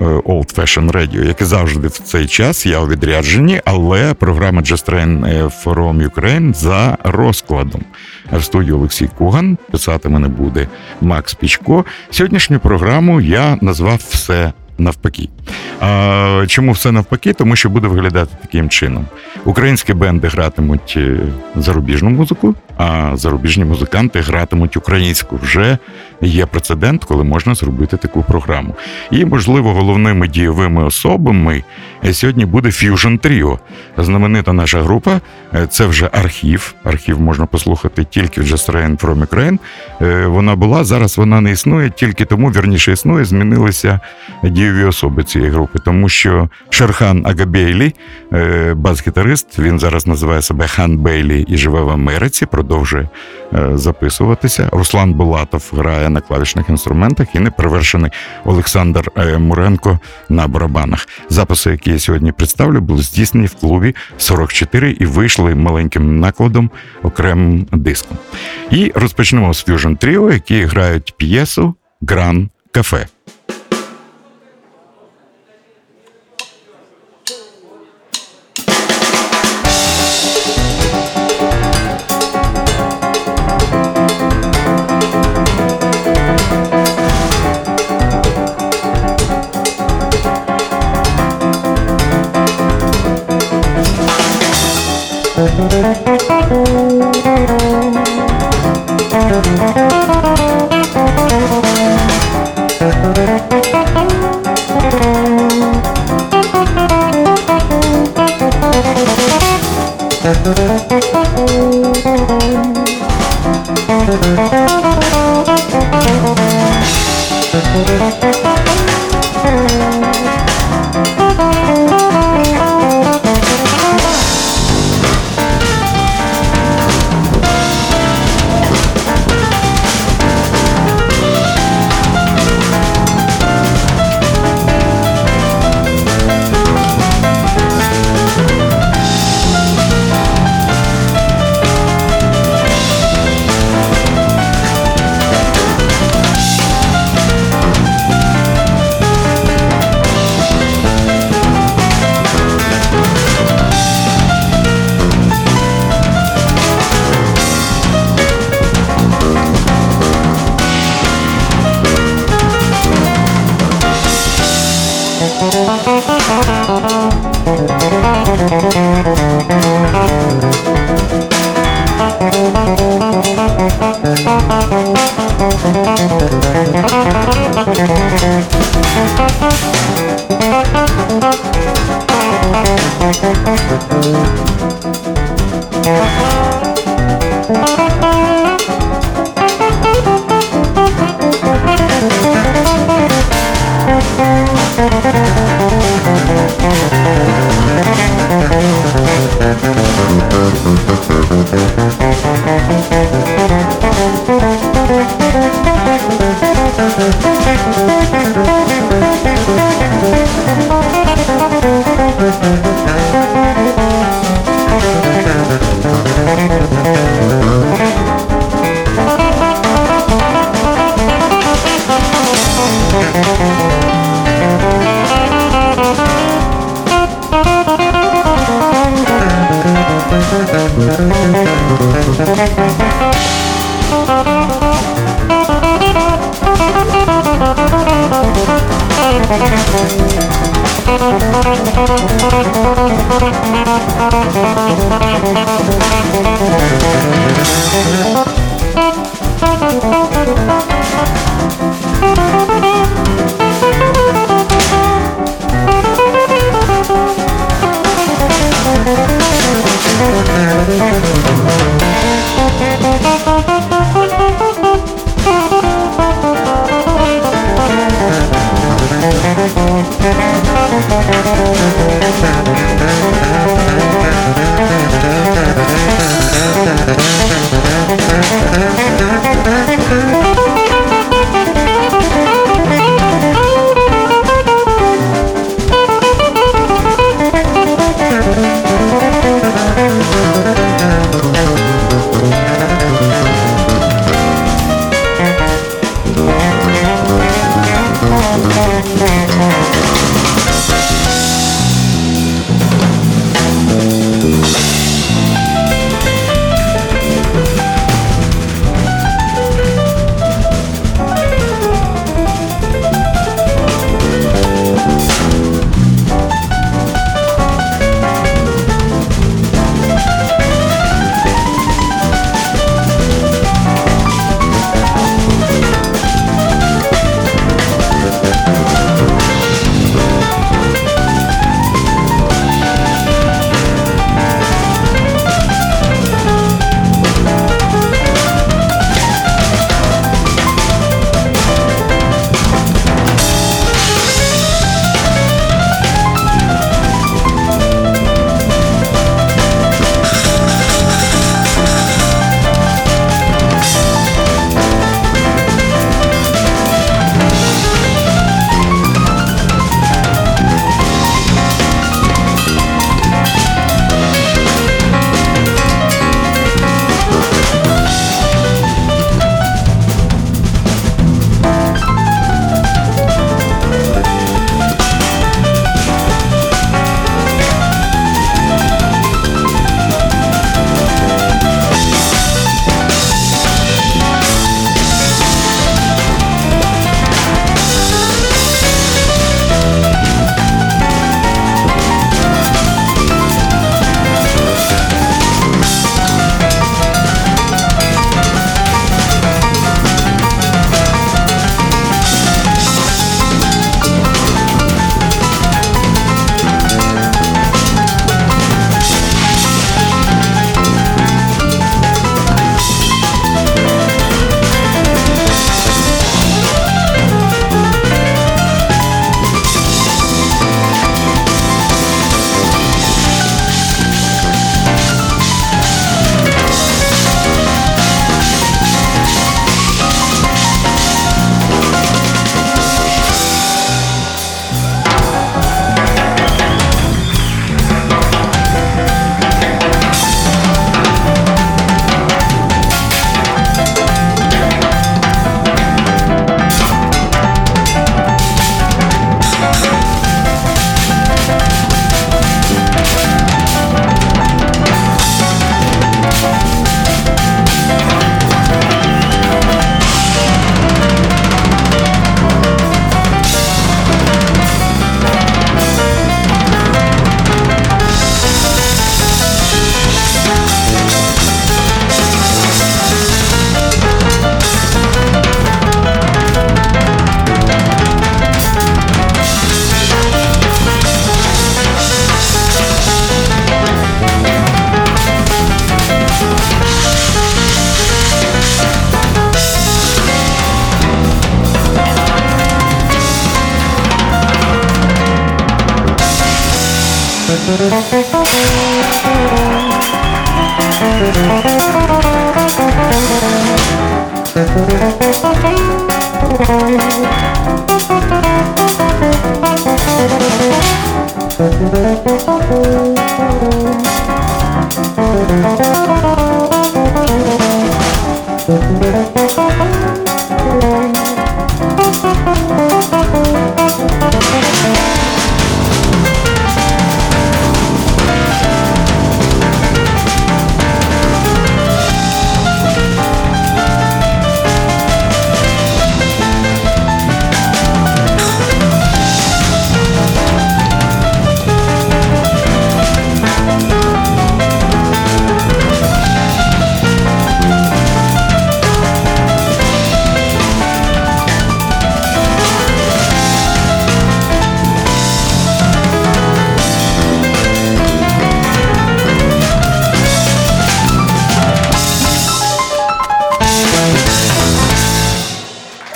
Old Fashion Radio, як і завжди в цей час. Я у відрядженні, але програма Just Train е, from Ukraine за розкладом. В студії Олексій Куган писати мене буде Макс Пічко. Сьогоднішню програму я назвав все навпаки. А, Чому все навпаки? Тому що буде виглядати таким чином: українські бенди гратимуть е, зарубіжну музику, а зарубіжні музиканти гратимуть українську. Вже є прецедент, коли можна зробити таку програму. І, можливо, головними дієвими особами сьогодні буде Fusion Trio. Знаменита наша група. Це вже архів. Архів можна послухати тільки в Jazz Train from Ukraine. Е, вона була зараз. Вона не існує, тільки тому вірніше існує. Змінилися дієві особи цієї групи, тому що Шерхан Агабейлі, е, бас-гітарист, він зараз називає себе Хан Бейлі і живе в Америці. Продовжує записуватися. Руслан Булатов грає на клавішних інструментах і неперевершений Олександр Муренко на барабанах. Записи, які я сьогодні представлю, були здійснені в клубі 44 і вийшли маленьким накладом окремим диском. І розпочнемо з Fusion Trio, які грають п'єсу Гран Кафе.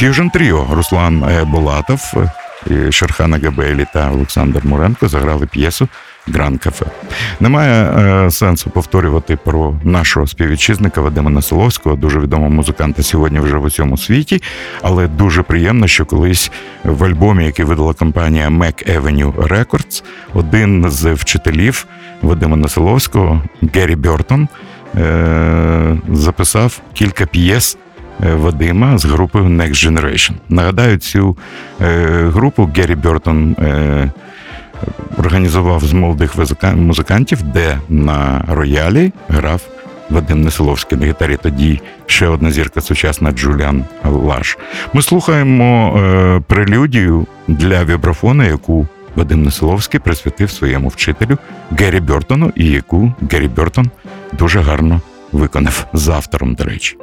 Fusion Trio Руслан е, Булатов, е, Шерхана Габелі та Олександр Муренко заграли п'єсу Гран Кафе. Немає е, сенсу повторювати про нашого співвітчизника Вадима Насоловського, дуже відомого музиканта сьогодні вже в усьому світі. Але дуже приємно, що колись в альбомі, який видала компанія Mac Avenue Records, один з вчителів Вадима Насоловського, Геррі Бертон, е, записав кілька п'єс. Е, Вадима з групою Next Generation. Нагадаю, цю е, групу Геррі Бертон е, організував з молодих музикантів, де на роялі грав Вадим Несиловський на гітарі. Тоді ще одна зірка сучасна Джуліан Лаш. Ми слухаємо прелюдію для вібрафона, яку Вадим Несиловський присвятив своєму вчителю Геррі Бертону, і яку Геррі Бертон дуже гарно виконав з автором, до речі.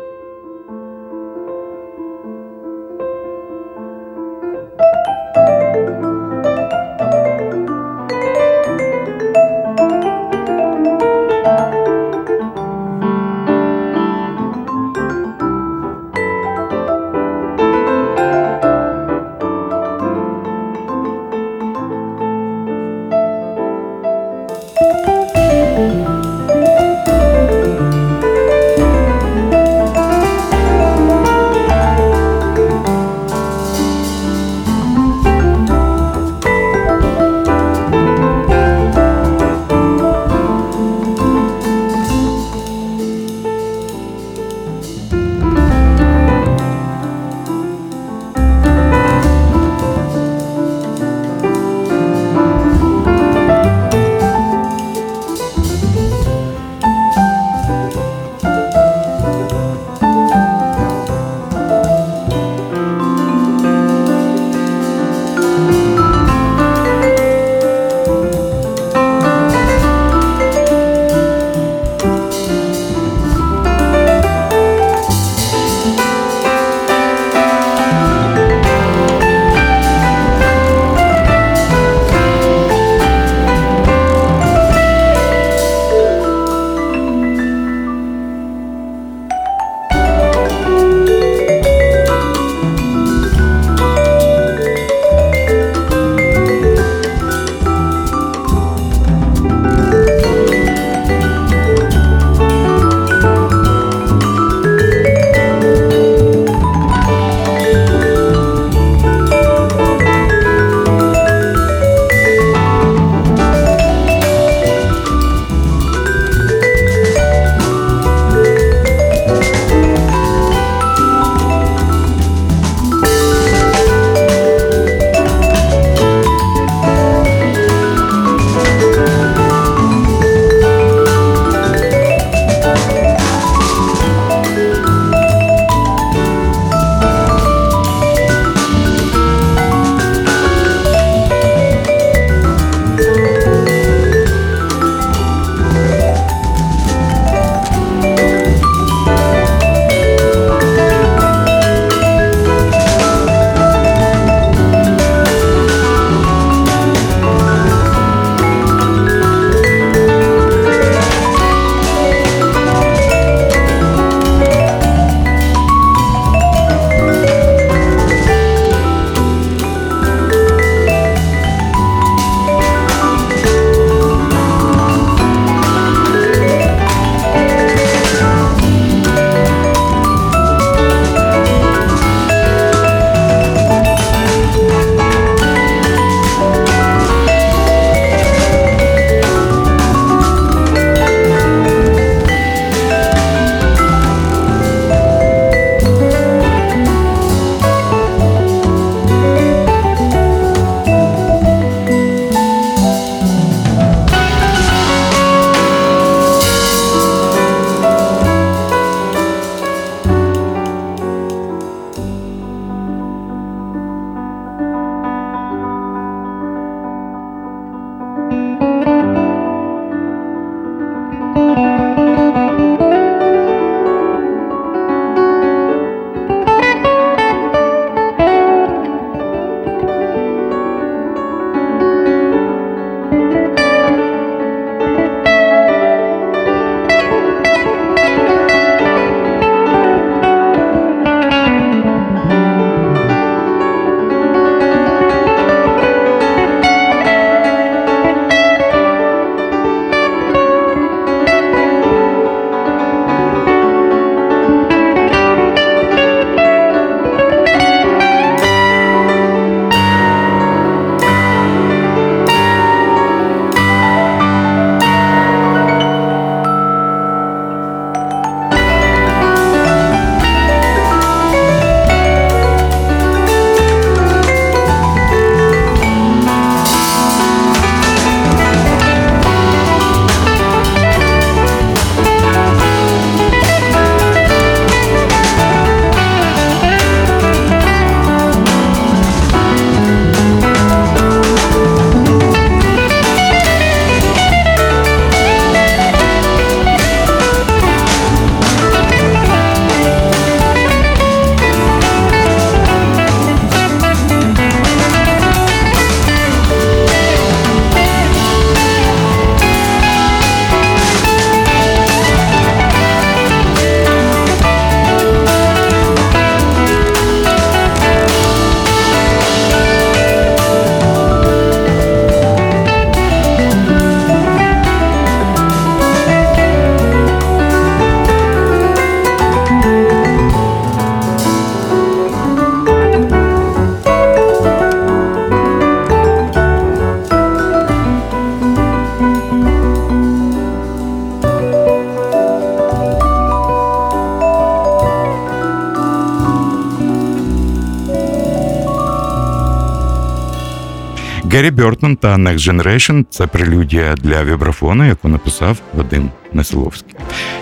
Геррі Бертон та Next Generation – це прелюдія для вібрафону, яку написав Вадим Несиловський.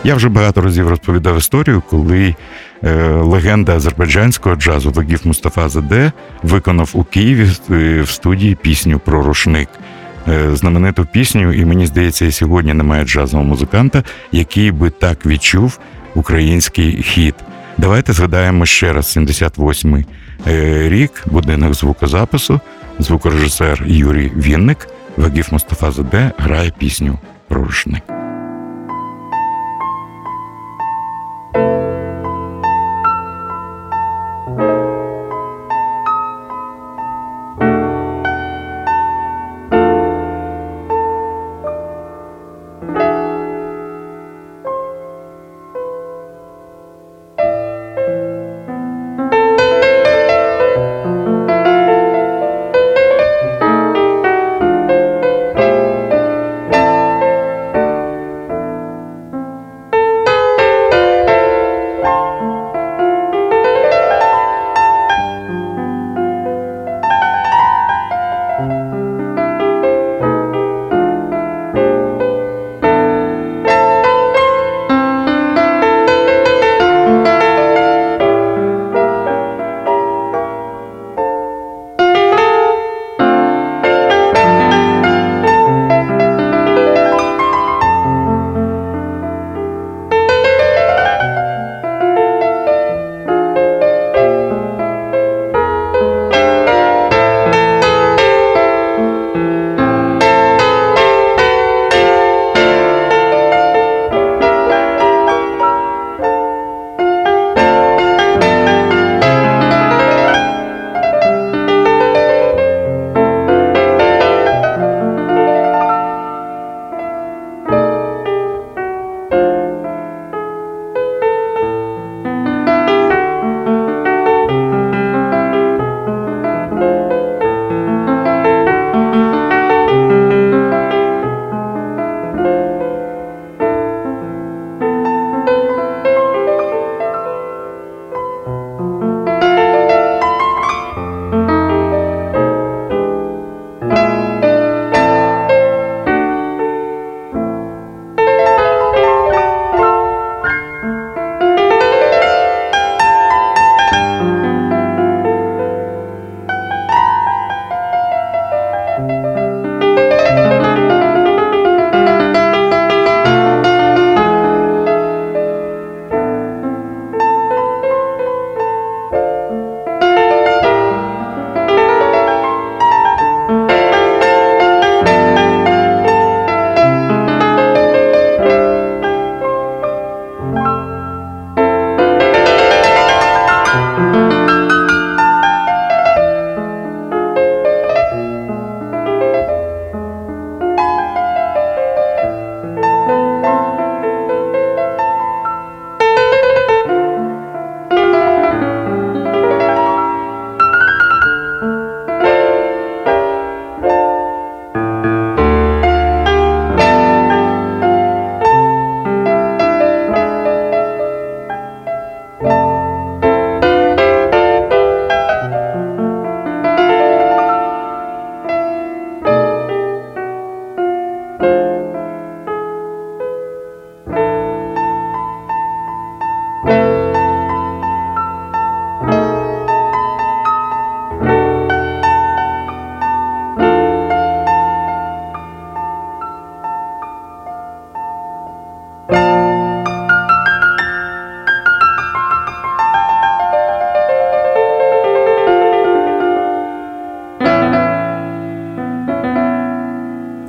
Я вже багато разів розповідав історію, коли е, легенда азербайджанського джазу Вагів Мустафа Заде виконав у Києві е, в студії пісню про рушник. Е, знамениту пісню, і мені здається, і сьогодні немає джазового музиканта, який би так відчув український хіт. Давайте згадаємо ще раз 78-й е, рік, будинок звукозапису, звукорежисер Юрій Вінник, Вагів Мустафа Заде грає пісню рушник.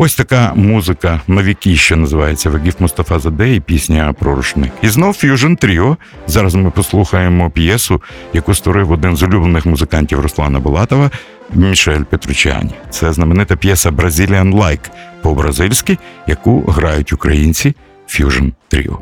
Ось така музика на віки, що називається Вагів Мустафа Заде і пісня про рушник. І знов Ф'южн Тріо. Зараз ми послухаємо п'єсу, яку створив один з улюблених музикантів Руслана Булатова Мішель Петручані. Це знаменита п'єса Brazilian Like по-бразильськи, яку грають українці Ф'южн Тріо.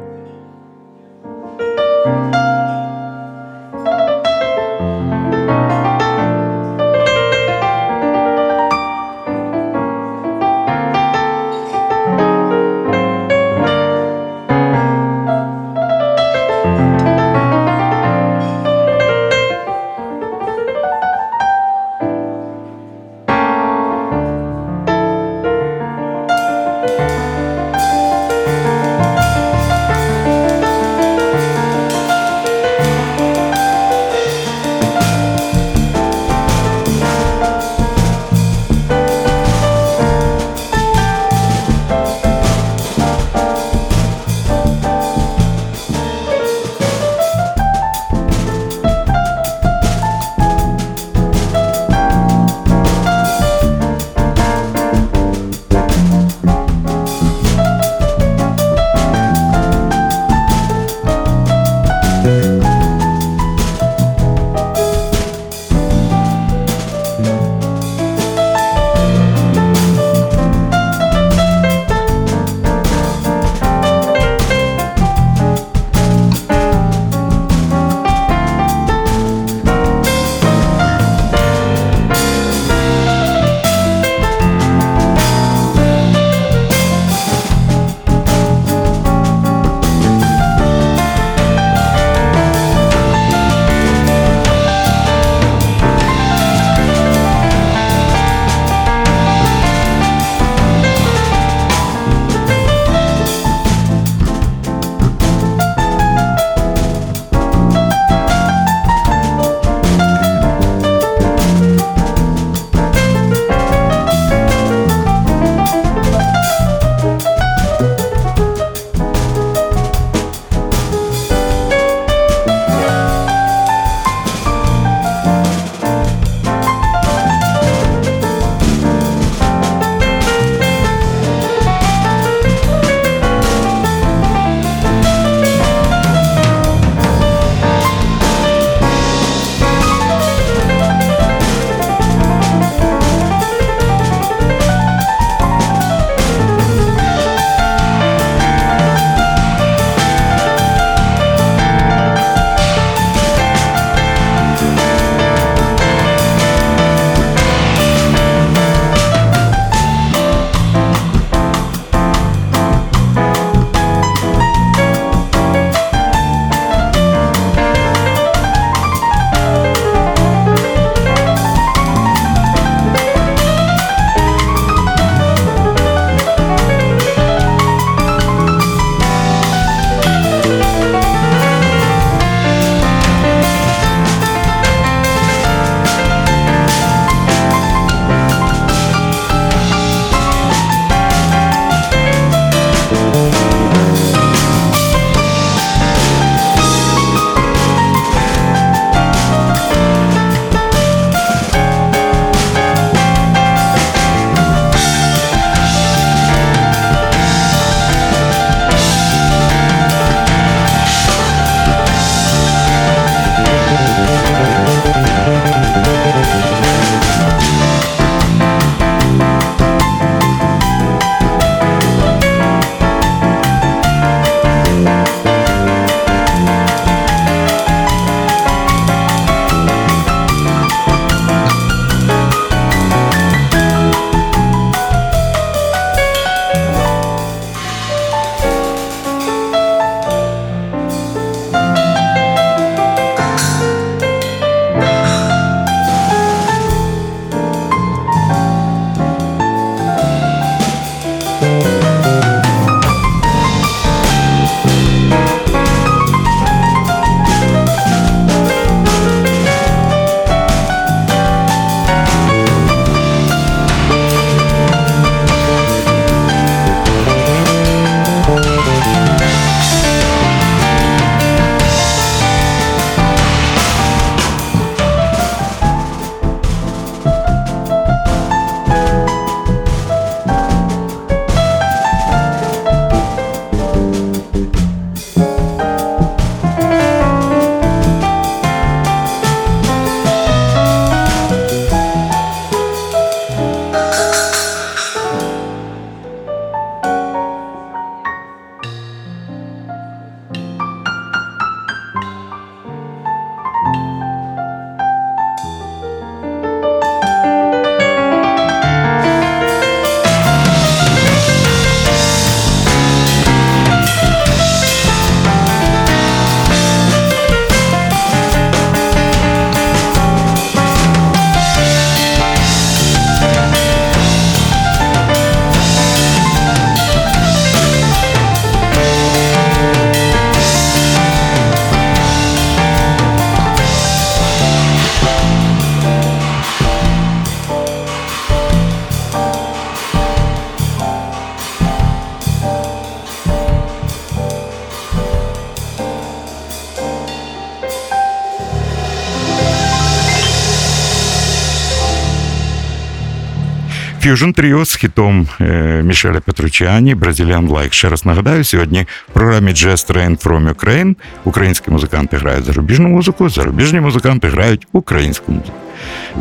Fusion Trio з хітом е, Мішеля Петручані, Brazilian Like. Ще раз нагадаю, сьогодні в програмі Jazz Train from Ukraine українські музиканти грають зарубіжну музику, зарубіжні музиканти грають українську музику.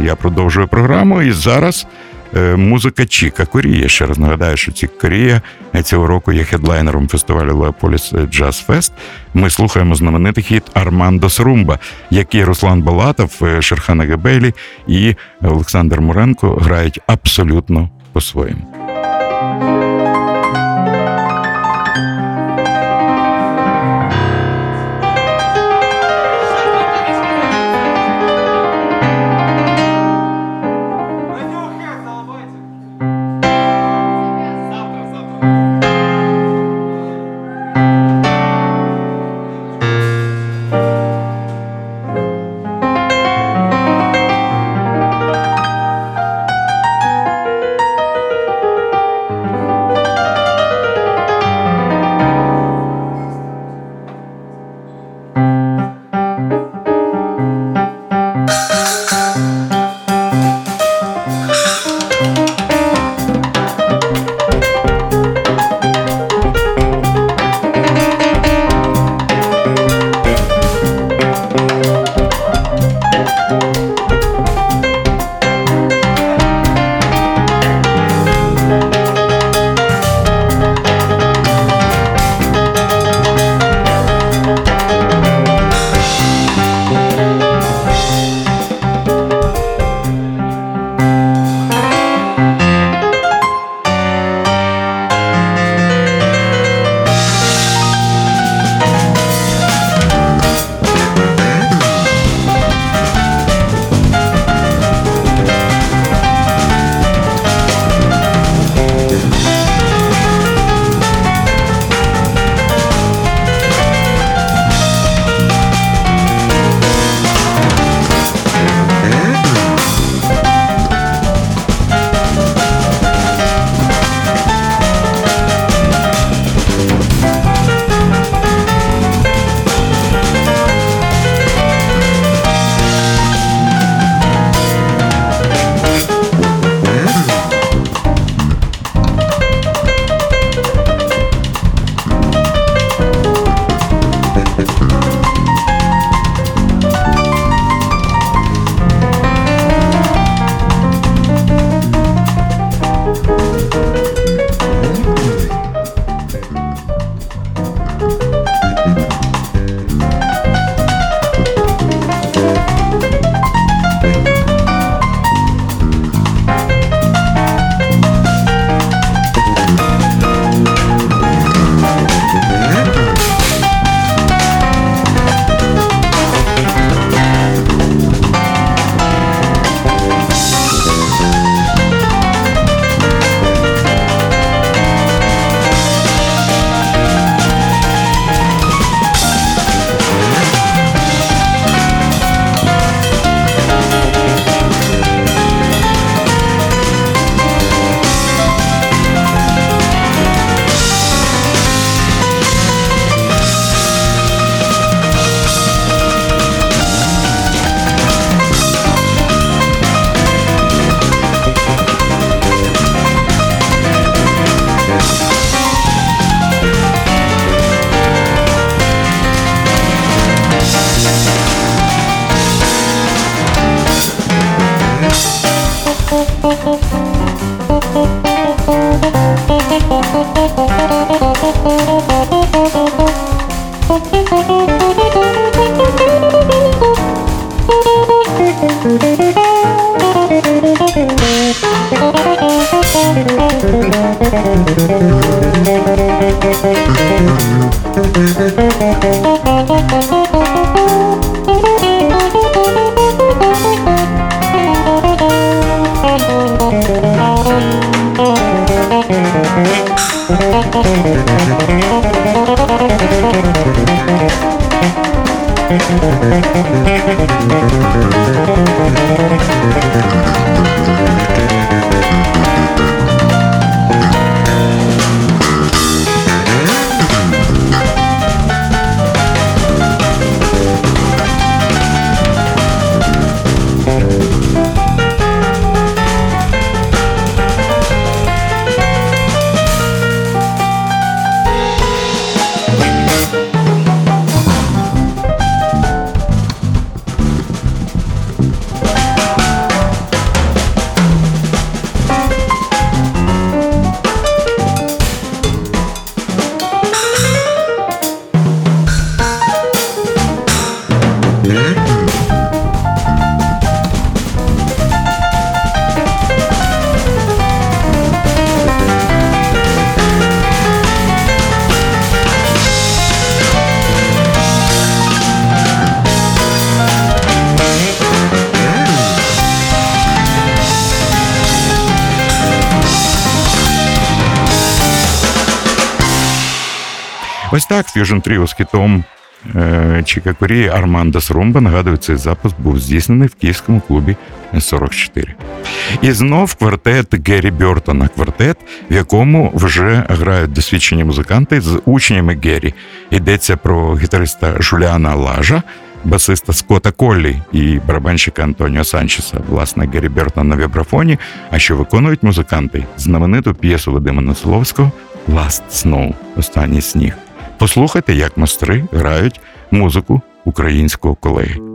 Я продовжую програму і зараз. Е, музика Чіка Корія. Ще раз нагадаю, що Чік Корія цього року є хедлайнером фестивалю Leopolis Jazz Fest. Ми слухаємо знаменитий хіт Armando's Rhumba, який Руслан Балатов, е, Шерхан Агабейлі і Олександр Муренко грають абсолютно по-своєму. Fusion Trio з хітом е, Чіка Коріа Armando's Rhumba. Нагадую, цей запис був здійснений в київському клубі 44. І знов квартет Гері Бертона. Квартет, в якому вже грають досвідчені музиканти з учнями Геррі. Йдеться про гітариста Жуліана Лажа, басиста Скотта Коллі і барабанщика Антоніо Санчеса, власне, Геррі Бертон на вібрафоні, а що виконують музиканти знамениту п'єсу Вадима Неселовського Last Snow Останній сніг. Послухайте, як майстри грають музику українського колеги.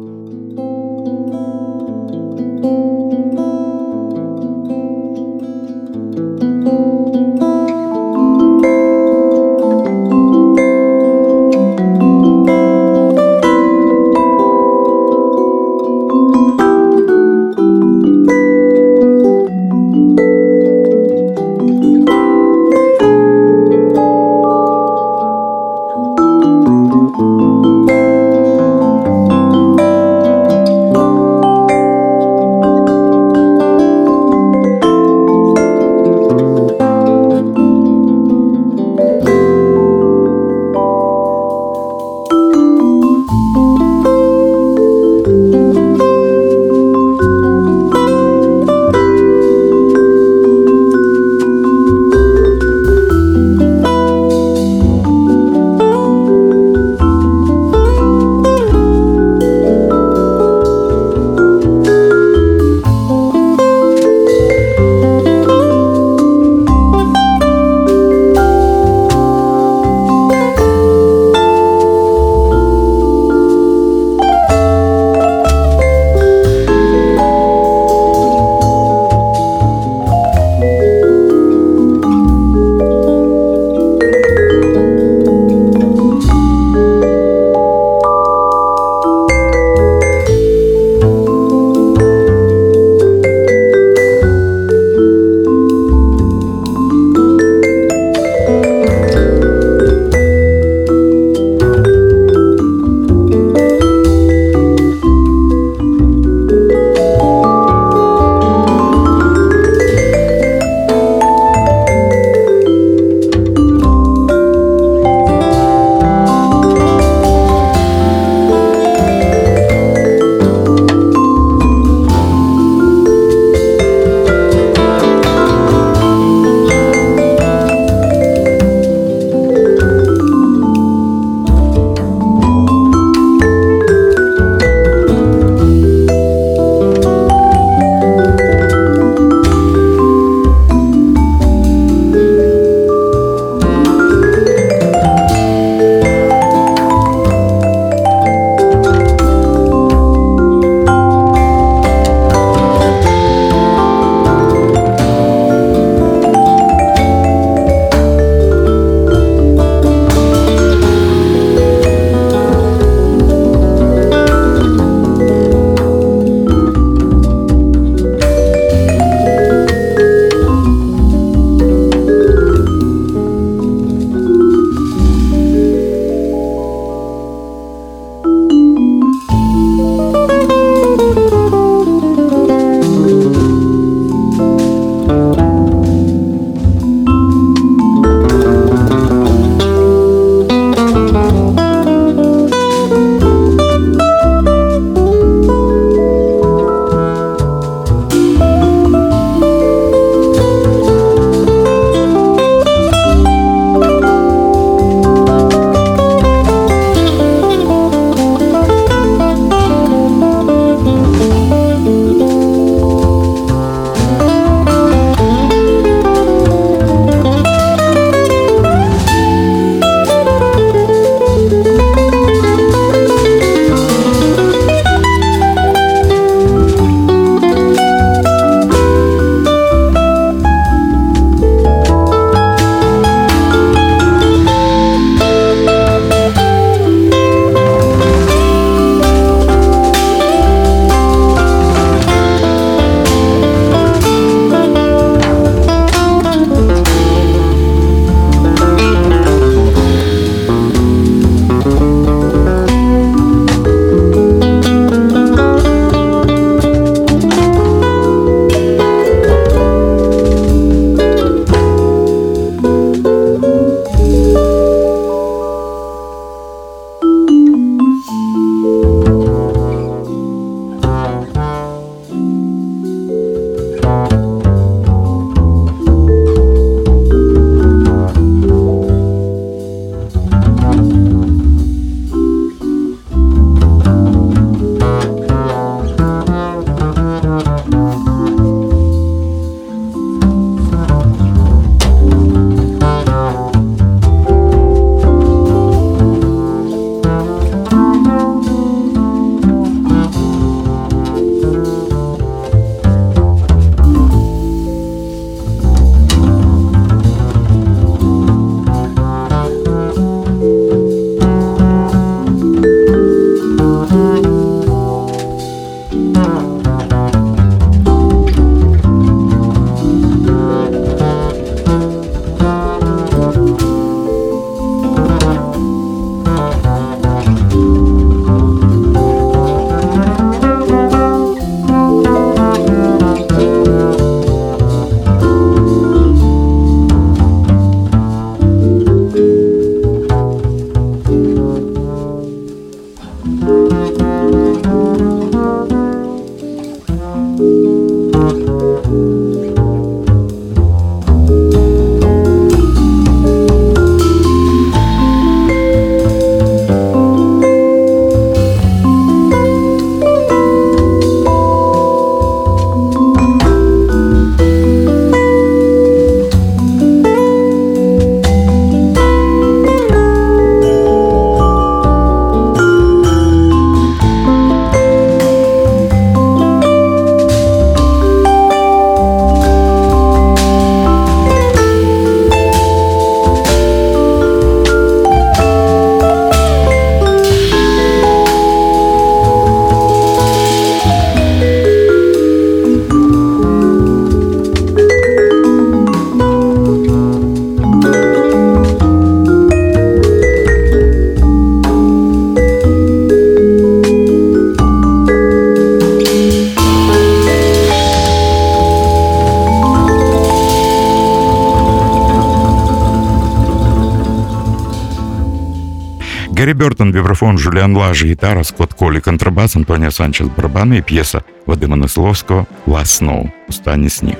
Гаррі Бертон, вібрафон, Жуліан Лаж, гітара, Скотт Колі, контрабас, Антоніо Санчес, барабани і п'єса Вадима Неселовського «Last Snow» Останній сніг.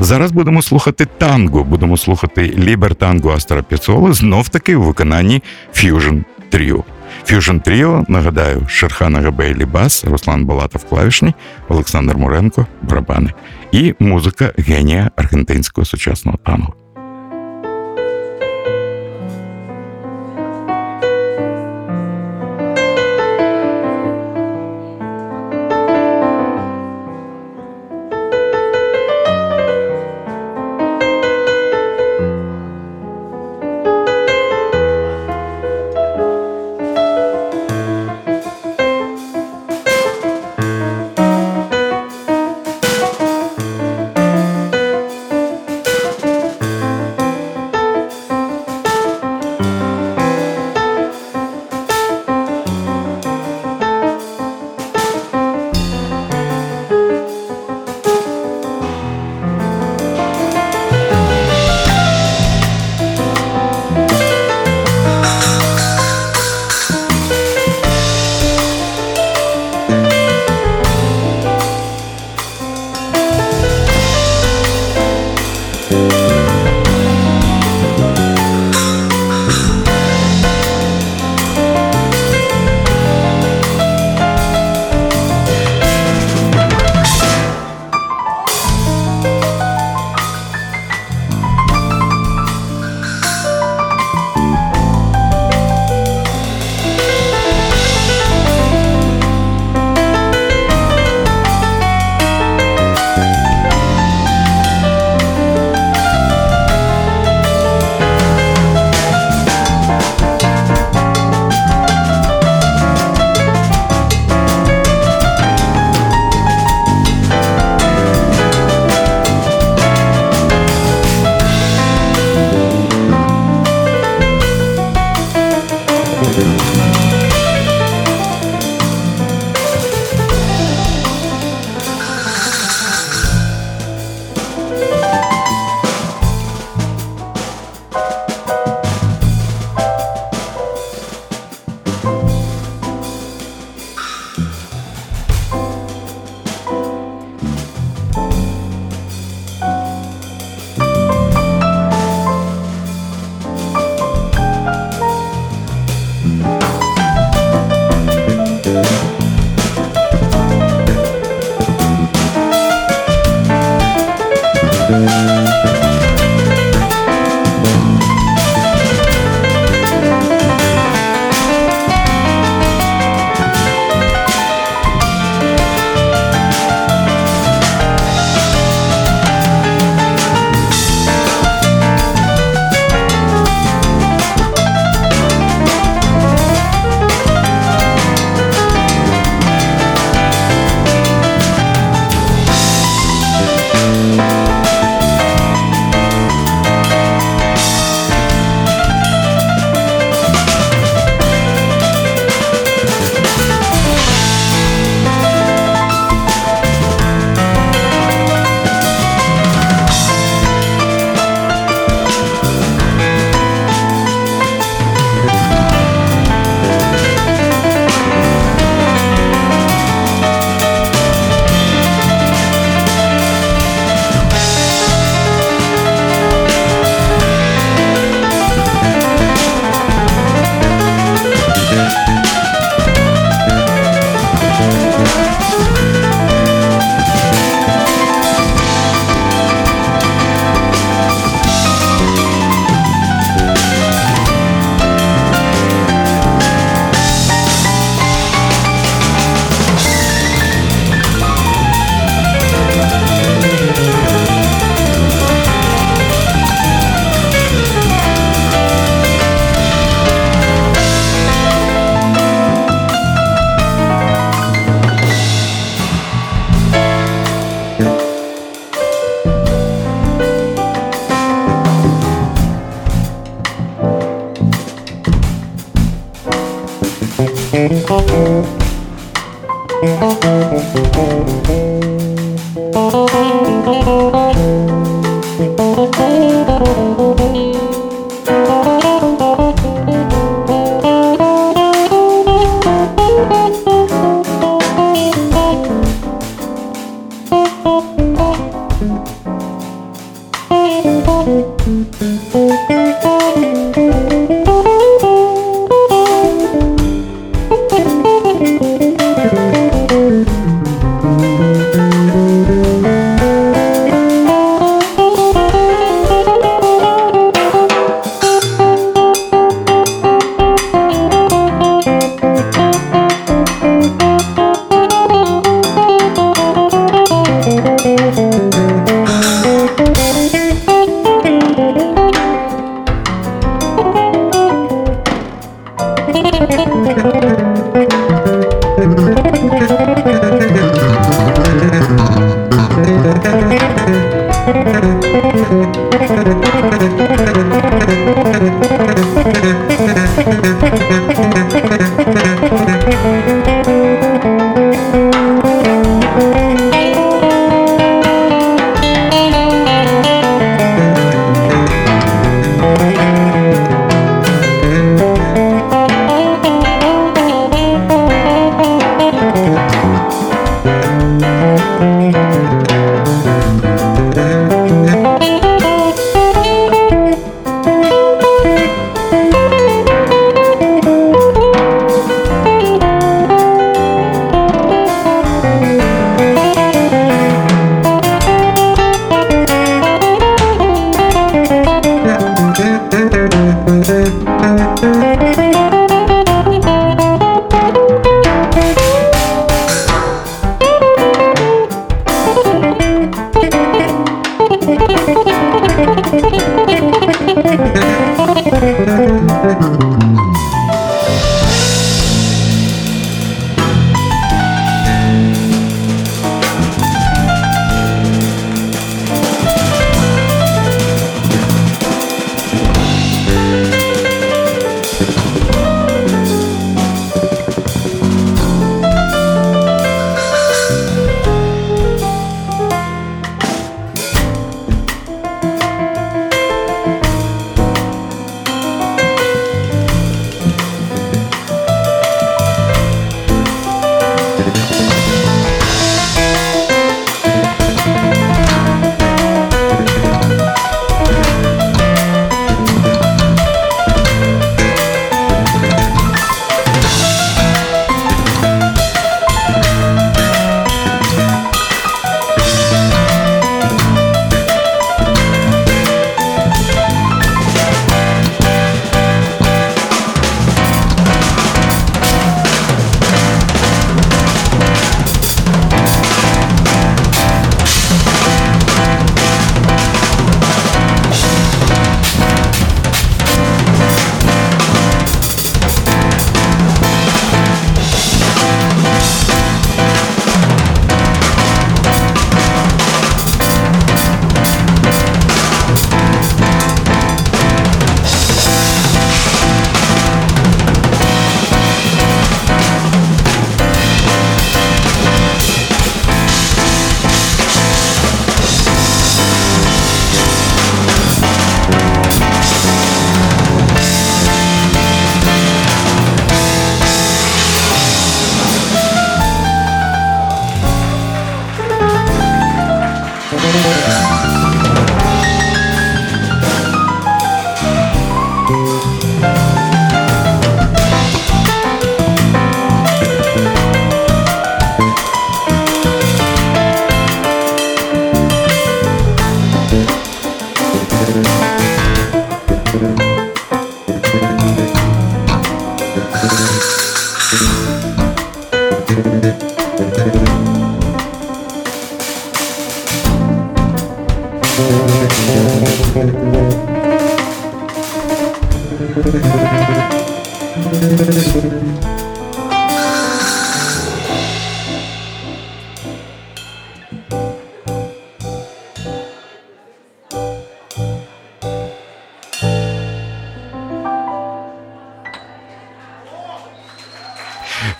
Зараз будемо слухати танго, будемо слухати Лібертанго Астора П'яццолли знов таки у виконанні Fusion Trio. Fusion Trio, нагадаю, Шерхан Агабейлі бас, Руслан Балатов клавішні, Олександр Муренко, барабани і музика генія аргентинського сучасного танго.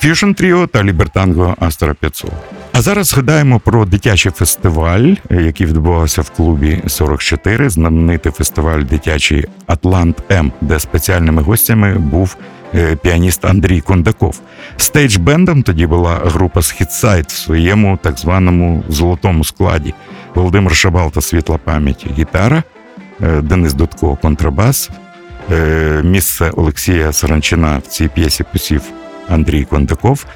Fusion Trio та Лібертанго Астора П'яццолли. А зараз згадаємо про дитячий фестиваль, який відбувався в клубі 44, знаменитий фестиваль дитячий Атлант М, де спеціальними гостями був е, піаніст Андрій Кондаков. Стейдж-бендом тоді була група Схід-Side в своєму так званому золотому складі. Володимир Шабалтас світла пам'ять гітара, Денис Дудко контрабас. Місце Олексія Саранчина в цій п'єсі посів Андрій Кондаков.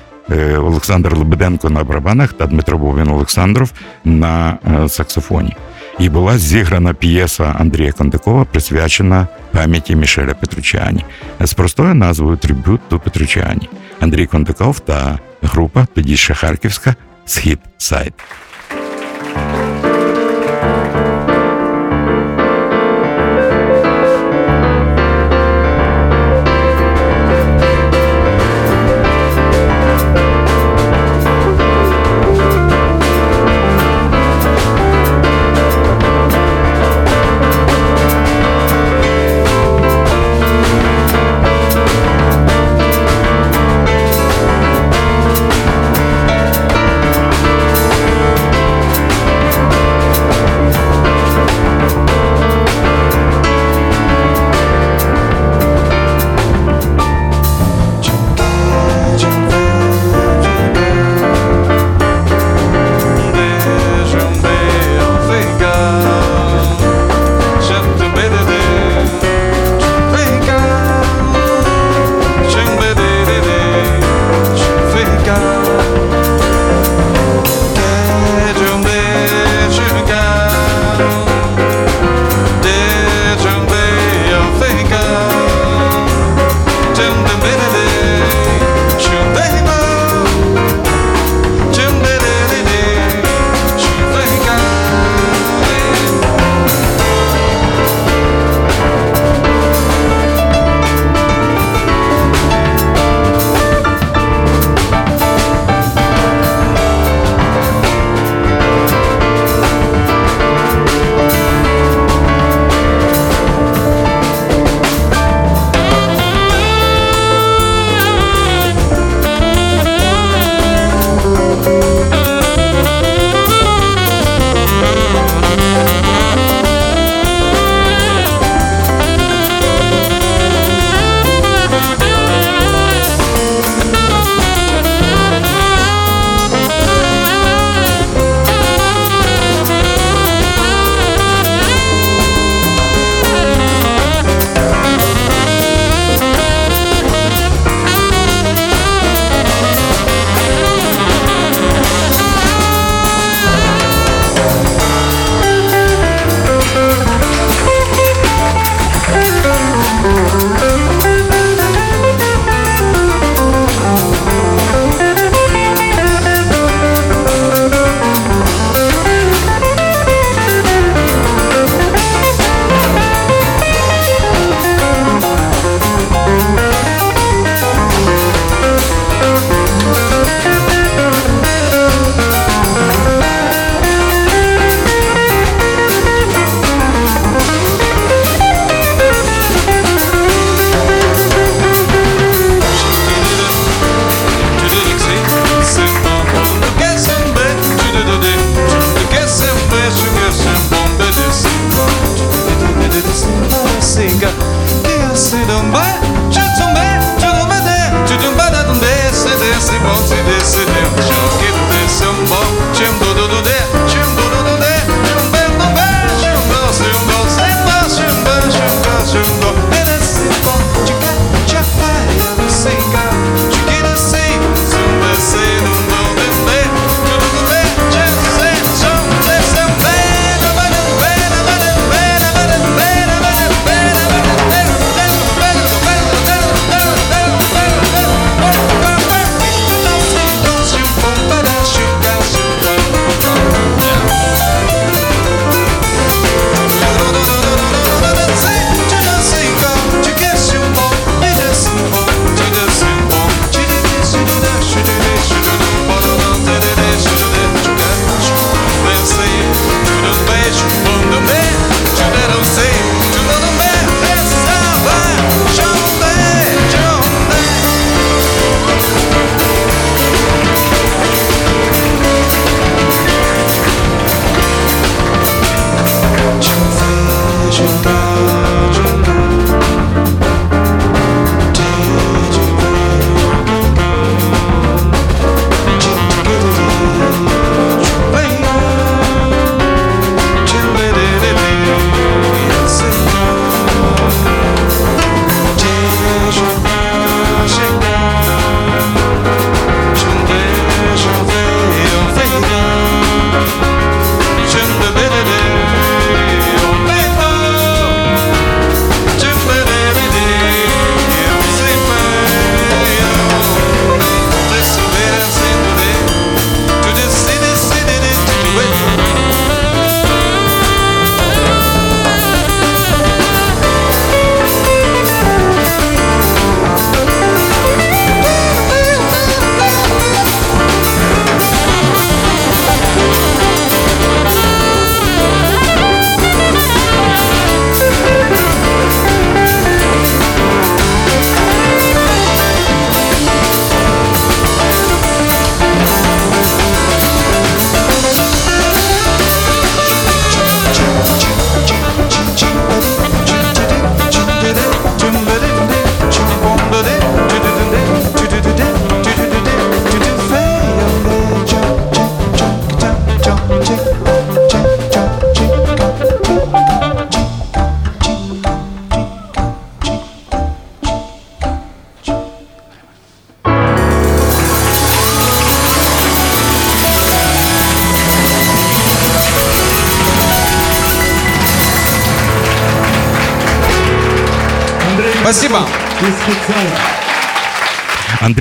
Олександр Лебеденко на барабанах та Дмитро Бовін Олександров на саксофоні. І була зіграна п'єса Андрія Кондакова, присвячена пам'яті Мішеля Петручані з простою назвою Трибют до Петручані. Андрій Кондаков та група, тоді ще Харківська, Схід Сайт.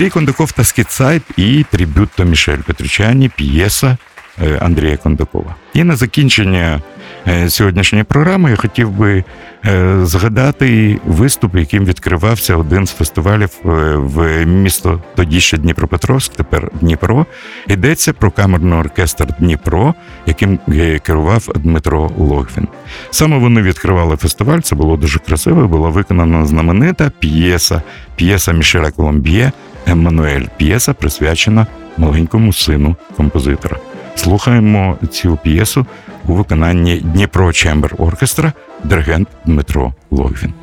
Андрій Кондаков та Скіцайп і трибют Мішель Петричані, п'єса е, Андрія Кондакова. І на закінчення е, сьогоднішньої програми я хотів би е, згадати виступ, яким відкривався один з фестивалів в місто тоді ще Дніпропетровськ, тепер Дніпро. Йдеться про камерний оркестр Дніпро, яким керував Дмитро Логвін. Саме вони відкривали фестиваль. Це було дуже красиво. Була виконана знаменита п'єса, п'єса Мішеля Коломб'є Еммануель. П'єса присвячена маленькому сину композитора. Слухаємо цю п'єсу у виконанні Дніпро Чембер Оркестра, диригент Дмитро Логвін.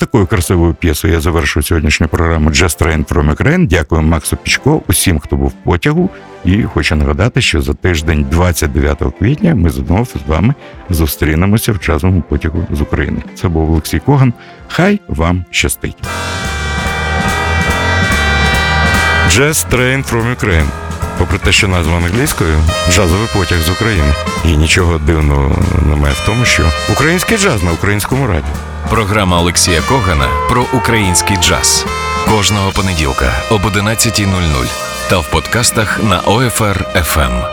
Такою красивою п'єсою я завершую сьогоднішню програму Just Train from Ukraine. Дякую Максу Пічко, усім, хто був в потягу. І хочу нагадати, що за тиждень, 29 квітня, ми знову з вами зустрінемося в часовому потягу з України. Це був Олексій Коган. Хай вам щастить. Just Train from Ukraine. Попри те, що назва англійською джазовий потяг з України. І нічого дивного немає в тому, що український джаз на українському радіо. Програма Олексія Когана про український джаз кожного понеділка об 11.00 та в подкастах на OFR FM.